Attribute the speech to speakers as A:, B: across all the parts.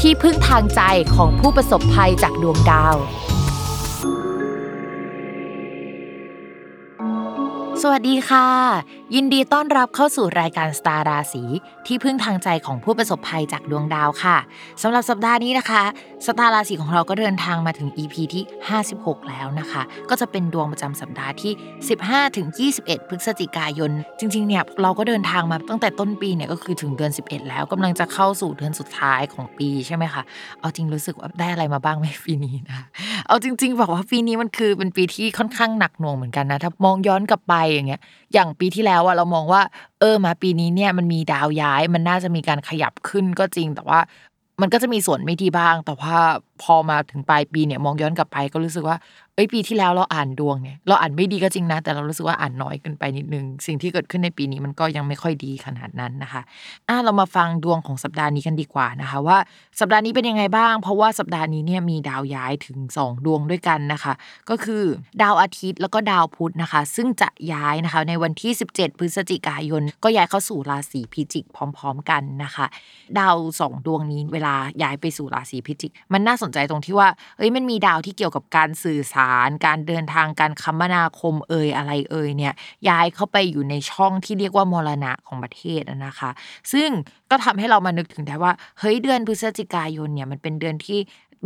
A: ที่พึ่งทางใจของผู้ประสบภัยจากดวงดาว สวัสดีค่ะ ยินดีต้อนรับเข้าสู่รายการสตาร์ราศีที่พึ่งทางใจของผู้ประสบภัยจากดวงดาวค่ะสำหรับสัปดาห์นี้นะคะ สตาร์ราศีของเราก็เดินทางมาถึง EP ที่ 56 แล้วนะคะ ก็จะเป็นดวงประจำสัปดาห์ที่ 15ถึง21 พฤศจิกายน จริงๆเนี่ยเราก็เดินทางมาตั้งแต่ต้นปีเนี่ยก็คือถึงเดือน 11 แล้วกำลังจะเข้าสู่เดือนสุดท้ายของปีใช่ไหมคะเอาจริงรู้สึกว่าได้อะไรมาบ้างไหมปีนี้นะ เอาจริง ๆ บอกว่าปีนี้มันคือเป็นปีที่ค่อนข้างหนักหน่วงเหมือนกันนะถ้ามองย้อนกลับไปอย่างเงี้ย อย่างปีที่แล้วอะเรามองว่า เออมาปีนี้เนี่ยมันมีดาวย้าย มันน่าจะมีการขยับขึ้นก็จริง แต่ว่ามันก็จะมีส่วนไม่ดีบ้าง แต่ว่าพอมาถึงปลายปีเนี่ยมองย้อนกลับไปก็รู้สึกว่า เอ้ยปีที่แล้วเราอ่านดวงเนี่ยเราอ่านไม่ดีก็จริงนะ แต่เรารู้สึกว่าอ่านน้อยเกินไปนิดนึง สิ่งที่เกิดขึ้นในปีนี้มันก็ยังไม่ค่อยดีขนาดนั้นนะคะอะเรามาฟังดวงของสัปดาห์นี้กันดีกว่านะคะ ว่าสัปดาห์นี้เป็นยังไงบ้าง เพราะว่าสัปดาห์นี้เนี่ยมีดาวย้ายถึง 2 ดวงด้วยกันนะคะ ก็คือดาวอาทิตย์แล้วก็ดาวพุธนะคะ ซึ่งจะย้ายนะคะในวันที่ 17 พฤศจิกายน ก็ย้ายเข้าสู่ราศีพิจิกพร้อม ๆ กันนะคะ ดาวสองดวงนี้เวลาย้ายไปสู่ราศีพิจิก มันน่าสนใจตรงที่ว่าเอ้ยมันมีดาวที่เกี่ยวกับการสื่อสารการเดินทางการคมนาคมเอ่ยอะไรเอ่ยเนี่ยย้ายเข้าไปอยู่ในช่องที่เรียกว่ามรณะของประเทศนะคะ ซึ่งก็ทำให้เรามานึกถึงได้ว่าเฮ้ยเดือนพฤศจิกายนเนี่ยมันเป็นเดือนที่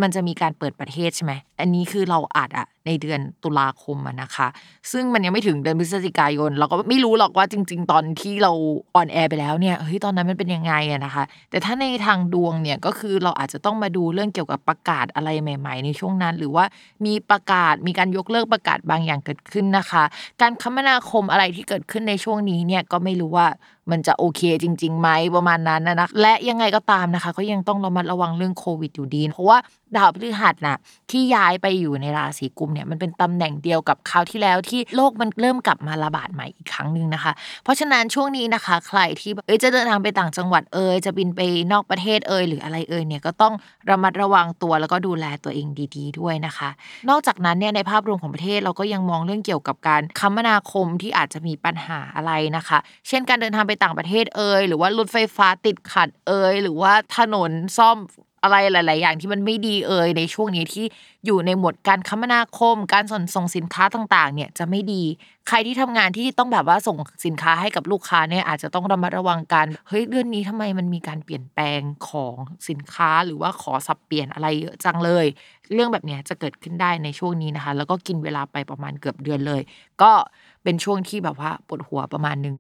A: มันจะมีการเปิดประเทศใช่ไหมอันนี้คือเราอัดอะในเดือนตุลาคมอะนะคะ ซึ่งมันยังไม่ถึงเดือนพฤศจิกายน เราก็ไม่รู้หรอกว่าจริง ๆ ตอนที่เราออนแอร์ไปแล้วเนี่ยเฮ้ยตอนนั้นมันเป็นยังไงอะนะคะ แต่ถ้าในทางดวงเนี่ยก็คือเราอาจจะต้องมาดูเรื่องเกี่ยวกับประกาศอะไรใหม่ ๆ ในช่วงนั้น หรือว่ามีประกาศมีการยกเลิกประกาศบางอย่างเกิดขึ้นนะคะ การคมนาคมอะไรที่เกิดขึ้นในช่วงนี้เนี่ยก็ไม่รู้ว่า มันจะโอเคจริงๆไหมประมาณนั้นนะและยังไงก็ตามนะคะ ก็ยังต้องระมัดระวังเรื่องโควิดอยู่ดี เพราะว่าดาวพฤหัสน่ะที่ย้ายไปอยู่ในราศีกุมภ์เนี่ยมันเป็นตำแหน่งเดียวกับคราวที่แล้วที่โลกมันเริ่มกลับมาระบาดใหม่อีกครั้งหนึ่งนะคะ เพราะฉะนั้นช่วงนี้นะคะ ใครที่เอ้ยจะเดินทางไปต่างจังหวัดเอ่ยจะบินไปนอกประเทศเอ่ยหรืออะไรเอ่ยเนี่ยก็ต้องระมัดระวังตัวแล้วก็ดูแลตัวเองดี ๆ ด้วยนะคะ นอกจากนั้นเนี่ยในภาพรวมของประเทศเราก็ยังมองเรื่องเกี่ยวกับการคมนาคมที่อาจจะมีปัญหาอะไรนะคะ เช่นการเดินทางไปต่างประเทศเอ่ยหรือว่ารถไฟฟ้าติดขัดเอ่ยหรือว่าถนนซ่อมอะไรหลาย ๆ อย่างที่มันไม่ดีเอ่ยในช่วงนี้ที่อยู่ในหมวดการคมนาคม การส่งส่งสินค้าต่าง ๆ เนี่ยจะไม่ดี ใครที่ทำงานที่ต้องแบบว่าส่งสินค้าให้กับลูกค้าเนี่ยอาจจะต้องระมัดระวังกันเฮ้ยเดือนนี้ทำไมมันมีการเปลี่ยนแปลงของสินค้าหรือว่าขอสับเปลี่ยนอะไรเยอะจังเลย เรื่องแบบนี้จะเกิดขึ้นได้ในช่วงนี้นะคะ แล้วก็กินเวลาไปประมาณเกือบเดือนเลย ก็เป็นช่วงที่แบบว่าปวดหัวประมาณนึง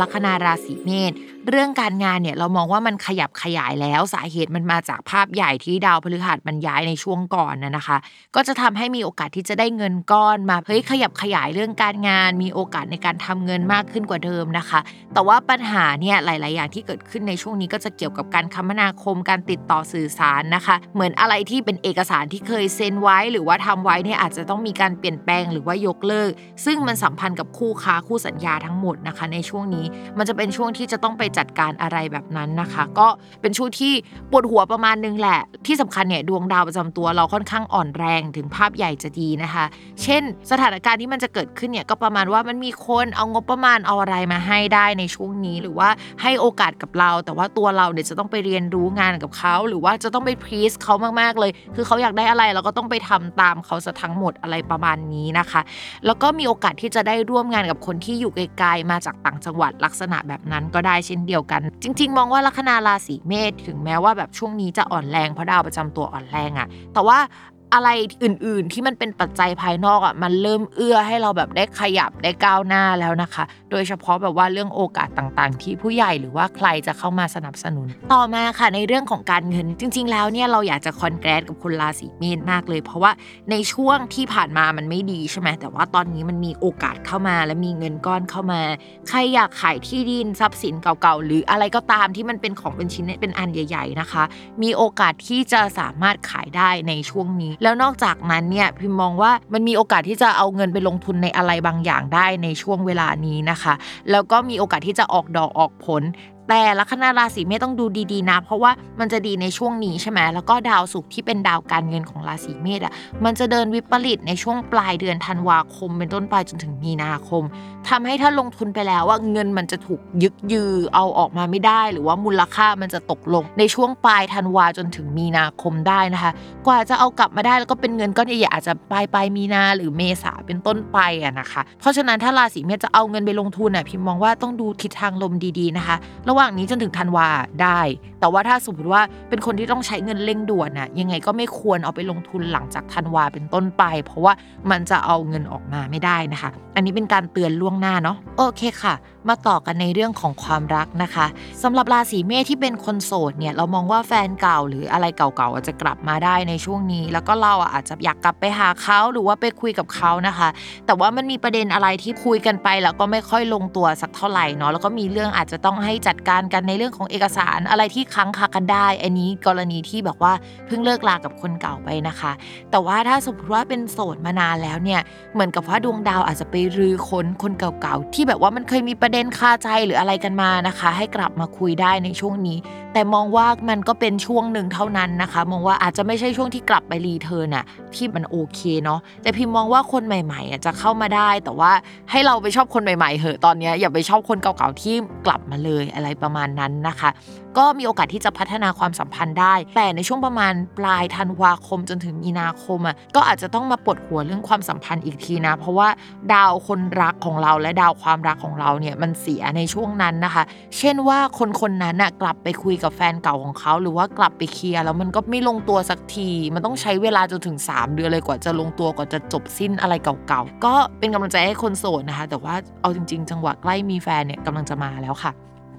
A: ลัคนาราศีเมษ เรื่องการงานเนี่ยเรามองว่ามันขยับขยายแล้วสาเหตุมันมาจากภาพใหญ่ที่ดาวพฤหัสมันย้ายในช่วงก่อนนะนะคะ ก็จะทำให้มีโอกาสที่จะได้เงินก้อนมาเฮ้ยขยับขยายเรื่องการงาน มีโอกาสในการทำเงินมากขึ้นกว่าเดิมนะคะ แต่ว่าปัญหาเนี่ยหลาย ๆ อย่างที่เกิดขึ้นในช่วงนี้ก็จะเกี่ยวกับการคมนาคมการติดต่อสื่อสารนะคะ เหมือนอะไรที่เป็นเอกสารที่เคยเซ็นไว้ หรือว่าทำไว้เนี่ยอาจจะต้องมีการเปลี่ยนแปลงหรือว่ายกเลิก ซึ่งมันสัมพันธ์กับคู่ค้าคู่สัญญาทั้งหมดนะคะ ในช่วงนี้มันจะเป็นช่วงที่จะต้องไปจัดการอะไรแบบนั้นนะคะ ก็เป็นช่วงที่ปวดหัวประมาณนึงแหละ ที่สำคัญเนี่ยดวงดาวประจำตัวเราค่อนข้างอ่อนแรงถึงภาพใหญ่จะดีนะคะ เช่น สถานการณ์ที่มันจะเกิดขึ้นเนี่ยก็ประมาณว่ามันมีคนเอางบประมาณเอาอะไรมาให้ได้ในช่วงนี้ หรือว่าให้โอกาสกับเรา แต่ว่าตัวเราเดี๋ยวจะต้องไปเรียนรู้งานกับเขาหรือว่าจะต้องไปพรีสเขามากๆเลย คือเขาอยากได้อะไรเราก็ต้องไปทำตามเขาซะทั้งหมดอะไรประมาณนี้นะคะ แล้วก็มีโอกาสที่จะได้ร่วมงานกับคนที่อยู่ไกลๆมาจากต่างจังหวัดลักษณะแบบนั้นก็ได้เช่นเดียวกัน จริง ๆ มองว่าลัคนาราศีเมษถึงแม้ว่าแบบช่วงนี้จะอ่อนแรงเพราะดาวประจำตัวอ่อนแรงอะแต่ว่า อะไรอื่น ๆ ที่มันเป็นปัจจัยภายนอกอะมันเริ่มเอื้อให้เราแบบได้ขยับได้ก้าวหน้าแล้วนะคะ โดยเฉพาะแบบว่าเรื่องโอกาสต่าง ๆ ที่ผู้ใหญ่หรือว่าใครจะเข้ามาสนับสนุน ต่อมาค่ะในเรื่องของการเงินจริง ๆ แล้วเนี่ยเราอยากจะคอนแกรสกับคนราศีเมษมากเลย เพราะว่าในช่วงที่ผ่านมามันไม่ดีใช่ไหมแต่ว่าตอนนี้มันมีโอกาสเข้ามาและมีเงินก้อนเข้ามา ใครอยากขายที่ดินทรัพย์สินเก่าๆหรืออะไรก็ตามที่มันเป็นของเป็นชิ้นเป็นอันใหญ่ ๆนะคะ มีโอกาสที่จะสามารถขายได้ในช่วงนี้แล้วนอกจากนั้นเนี่ยพิมมองว่ามันมีโอกาสที่จะเอาเงินไปลงทุนในอะไรบางอย่างได้ในช่วงเวลานี้นะคะ แล้วก็มีโอกาสที่จะออกดอกออกผล แต่ลัคนาราศีเมษต้องดูดีๆนะ เพราะว่ามันจะดีในช่วงนี้ใช่ไหมแล้วก็ดาวศุกร์ที่เป็นดาวการเงินของราศีเมษอะมันจะเดินวิปริตในช่วงปลายเดือนธันวาคม เป็นต้นไปจนถึงมีนาคมทำให้ถ้าลงทุนไปแล้วว่าเงินมันจะถูกยึกยือเอาออกมาไม่ได้ หรือว่ามูลค่ามันจะตกลงในช่วงปลายธันวาจนถึงมีนาคมได้นะคะ กว่าจะเอากลับมาได้แล้วก็เป็นเงินก้อนใหญ่ๆอาจจะปลายปลายมีนาหรือเมษาเป็นต้นไปอะนะคะ เพราะฉะนั้นถ้าราศีเมษจะเอาเงินไปลงทุนน่ะพิมมองว่าต้องดูทิศทางลมดีๆนะคะระหว่างนี้จนถึงธันวาได้ แต่ว่าถ้าสมมติว่าเป็นคนที่ต้องใช้เงินเร่งด่วนน่ะยังไงก็ไม่ควรเอาไปลงทุนหลังจากธันวาเป็นต้นไป เพราะว่ามันจะเอาเงินออกมาไม่ได้นะคะ อันนี้เป็นการเตือนล่วงหน้าเนาะโอเคค่ะ มาต่อกันในเรื่องของความรักนะคะสำหรับราศีเมษที่เป็นคนโสดเนี่ยเรามองว่าแฟนเก่าหรืออะไรเก่าๆอาจจะกลับมาได้ในช่วงนี้ แล้วก็เราอะอาจจะอยากกลับไปหาเขาหรือว่าไปคุยกับเขานะคะ แต่ว่ามันมีประเด็นอะไรที่คุยกันไป แล้วก็ไม่ค่อยลงตัวสักเท่าไหร่เนาะแล้วก็มีเรื่องอาจจะต้องให้จัดการกันในเรื่องของเอกสารอะไรที่ค้างคากันได้ อันนี้กรณีที่แบบว่าเพิ่งเลิกลากับคนเก่าไปนะคะ แต่ว่าถ้าสมมติว่าเป็นโสดมานานแล้วเนี่ยเหมือนกับว่าดวงดาวอาจจะไปรื้อค้นคนเก่าๆที่แบบว่ามันเคยมีประเด็นคาใจหรืออะไรกันมานะคะ ให้กลับมาคุยได้ในช่วงนี้ แต่มองว่ามันก็เป็นช่วงหนึ่งเท่านั้นนะคะ มองว่าอาจจะไม่ใช่ช่วงที่กลับไปรีเทิร์นอะที่มันโอเคเนาะแต่พิมมองว่าคนใหม่ๆอะจะเข้ามาได้ แต่ว่าให้เราไปชอบคนใหม่ๆเหอะตอนนี้อย่าไปชอบคนเก่าๆที่กลับมาเลยอะไรประมาณนั้นนะคะ ก็มีโอกาสที่จะพัฒนาความสัมพันธ์ได้ แต่ในช่วงประมาณปลายธันวาคมจนถึงมีนาคมอะก็อาจจะต้องมาปวดหัวเรื่องความสัมพันธ์อีกทีนะ เพราะว่าดาวคนรักของเราและดาวความรักของเราเนี่ยมันเสียในช่วงนั้นนะคะ เช่นว่าคนคนนั้นน่ะกลับไปคุยกับแฟนเก่าของเขาหรือว่ากลับไปเคลียร์แล้วมันก็ไม่ลงตัวสักที มันต้องใช้เวลาจนถึง 3 เดือนเลยกว่าจะลงตัวกว่าจะจบสิ้นอะไรเก่าๆ ก็เป็นกำลังใจให้คนโสดนะคะ แต่ว่าเอาจริง ๆ จังหวะใกล้มีแฟนเนี่ยกำลังจะมาแล้วค่ะ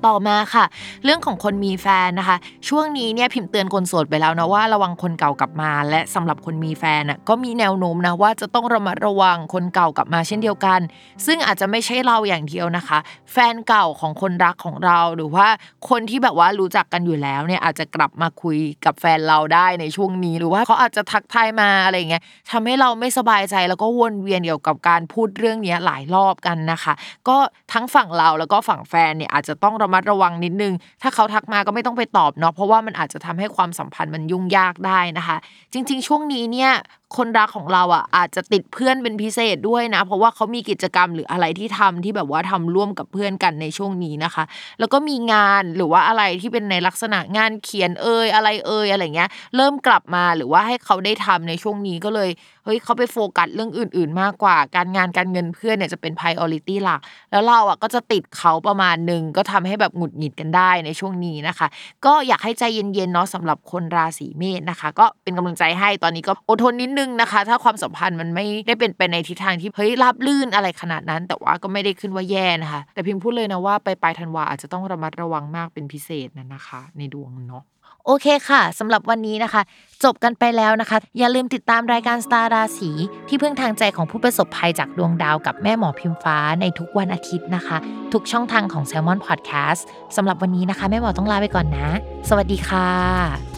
A: ต่อมาค่ะ เรื่องของคนมีแฟนนะคะ ช่วงนี้เนี่ยพิมพ์เตือนคนโสดไปแล้วนะว่าระวังคนเก่ากลับมา และสำหรับคนมีแฟนน่ะก็มีแนวโน้มนะว่าจะต้องระมัดระวังคนเก่ากลับมาเช่นเดียวกัน ซึ่งอาจจะไม่ใช่เราอย่างเดียวนะคะ แฟนเก่าของคนรักของเราหรือว่าคนที่แบบว่ารู้จักกันอยู่แล้วเนี่ยอาจจะกลับมาคุยกับแฟนเราได้ในช่วงนี้หรือว่าเขาอาจจะทักทายมาอะไรเงี้ยทำให้เราไม่สบายใจแล้วก็วนเวียนเกี่ยวกับการพูดเรื่องนี้หลายรอบกันนะคะ ก็ทั้งฝั่งเราแล้วก็ฝั่งแฟนเนี่ยอาจจะต้องระระมัดระวังนิดนึง ถ้าเขาทักมาก็ไม่ต้องไปตอบเนาะเพราะว่ามันอาจจะทำให้ความสัมพันธ์มันยุ่งยากได้นะคะ จริง ๆ ช่วงนี้เนี่ยคนรักของเราอะอาจจะติดเพื่อนเป็นพิเศษด้วยนะ เพราะว่าเขามีกิจกรรมหรืออะไรที่ทำที่แบบว่าทำร่วมกับเพื่อนกันในช่วงนี้นะคะ แล้วก็มีงานหรือว่าอะไรที่เป็นในลักษณะงานเขียนเอ่ยอะไรเอ่ยอะไรเงี้ย เริ่มกลับมาหรือว่าให้เขาได้ทำในช่วงนี้ก็เลย เฮ้ยเขาไปโฟกัสเรื่องอื่น ๆ มากกว่า การงานการเงินเพื่อนเนี่ยจะเป็น priority หลัก แล้วเราอะก็จะติดเขาประมาณหนึ่งก็ทำให้แบบหงุดหงิดกันได้ในช่วงนี้นะคะ ก็อยากให้ใจเย็นๆเนาะสำหรับคนราศีเมษนะคะ ก็เป็นกำลังใจให้ตอนนี้ก็อดทนนิดนึงนะคะ ถ้าความสัมพันธ์มันไม่ได้เป็นไปในทิศทางที่เฮ้ยราบลื่นอะไรขนาดนั้น แต่ว่าก็ไม่ได้ขึ้นว่าแย่นะคะ แต่พิมพ์พูดเลยนะว่าไปปลายธันวาอาจจะต้องระมัดระวังมากเป็นพิเศษนะนะคะ ในดวงเนาะ โอเคค่ะสำหรับวันนี้นะคะ จบกันไปแล้วนะคะ อย่าลืมติดตามรายการสตาร์ราศีที่พึ่งทางใจของผู้ประสบภัยจากดวงดาวกับแม่หมอพิมฟ้าในทุกวันอาทิตย์นะคะ ทุกช่องทางของ Salmon Podcast สำหรับวันนี้นะคะ แม่หมอต้องลาไปก่อนนะ สวัสดีค่ะ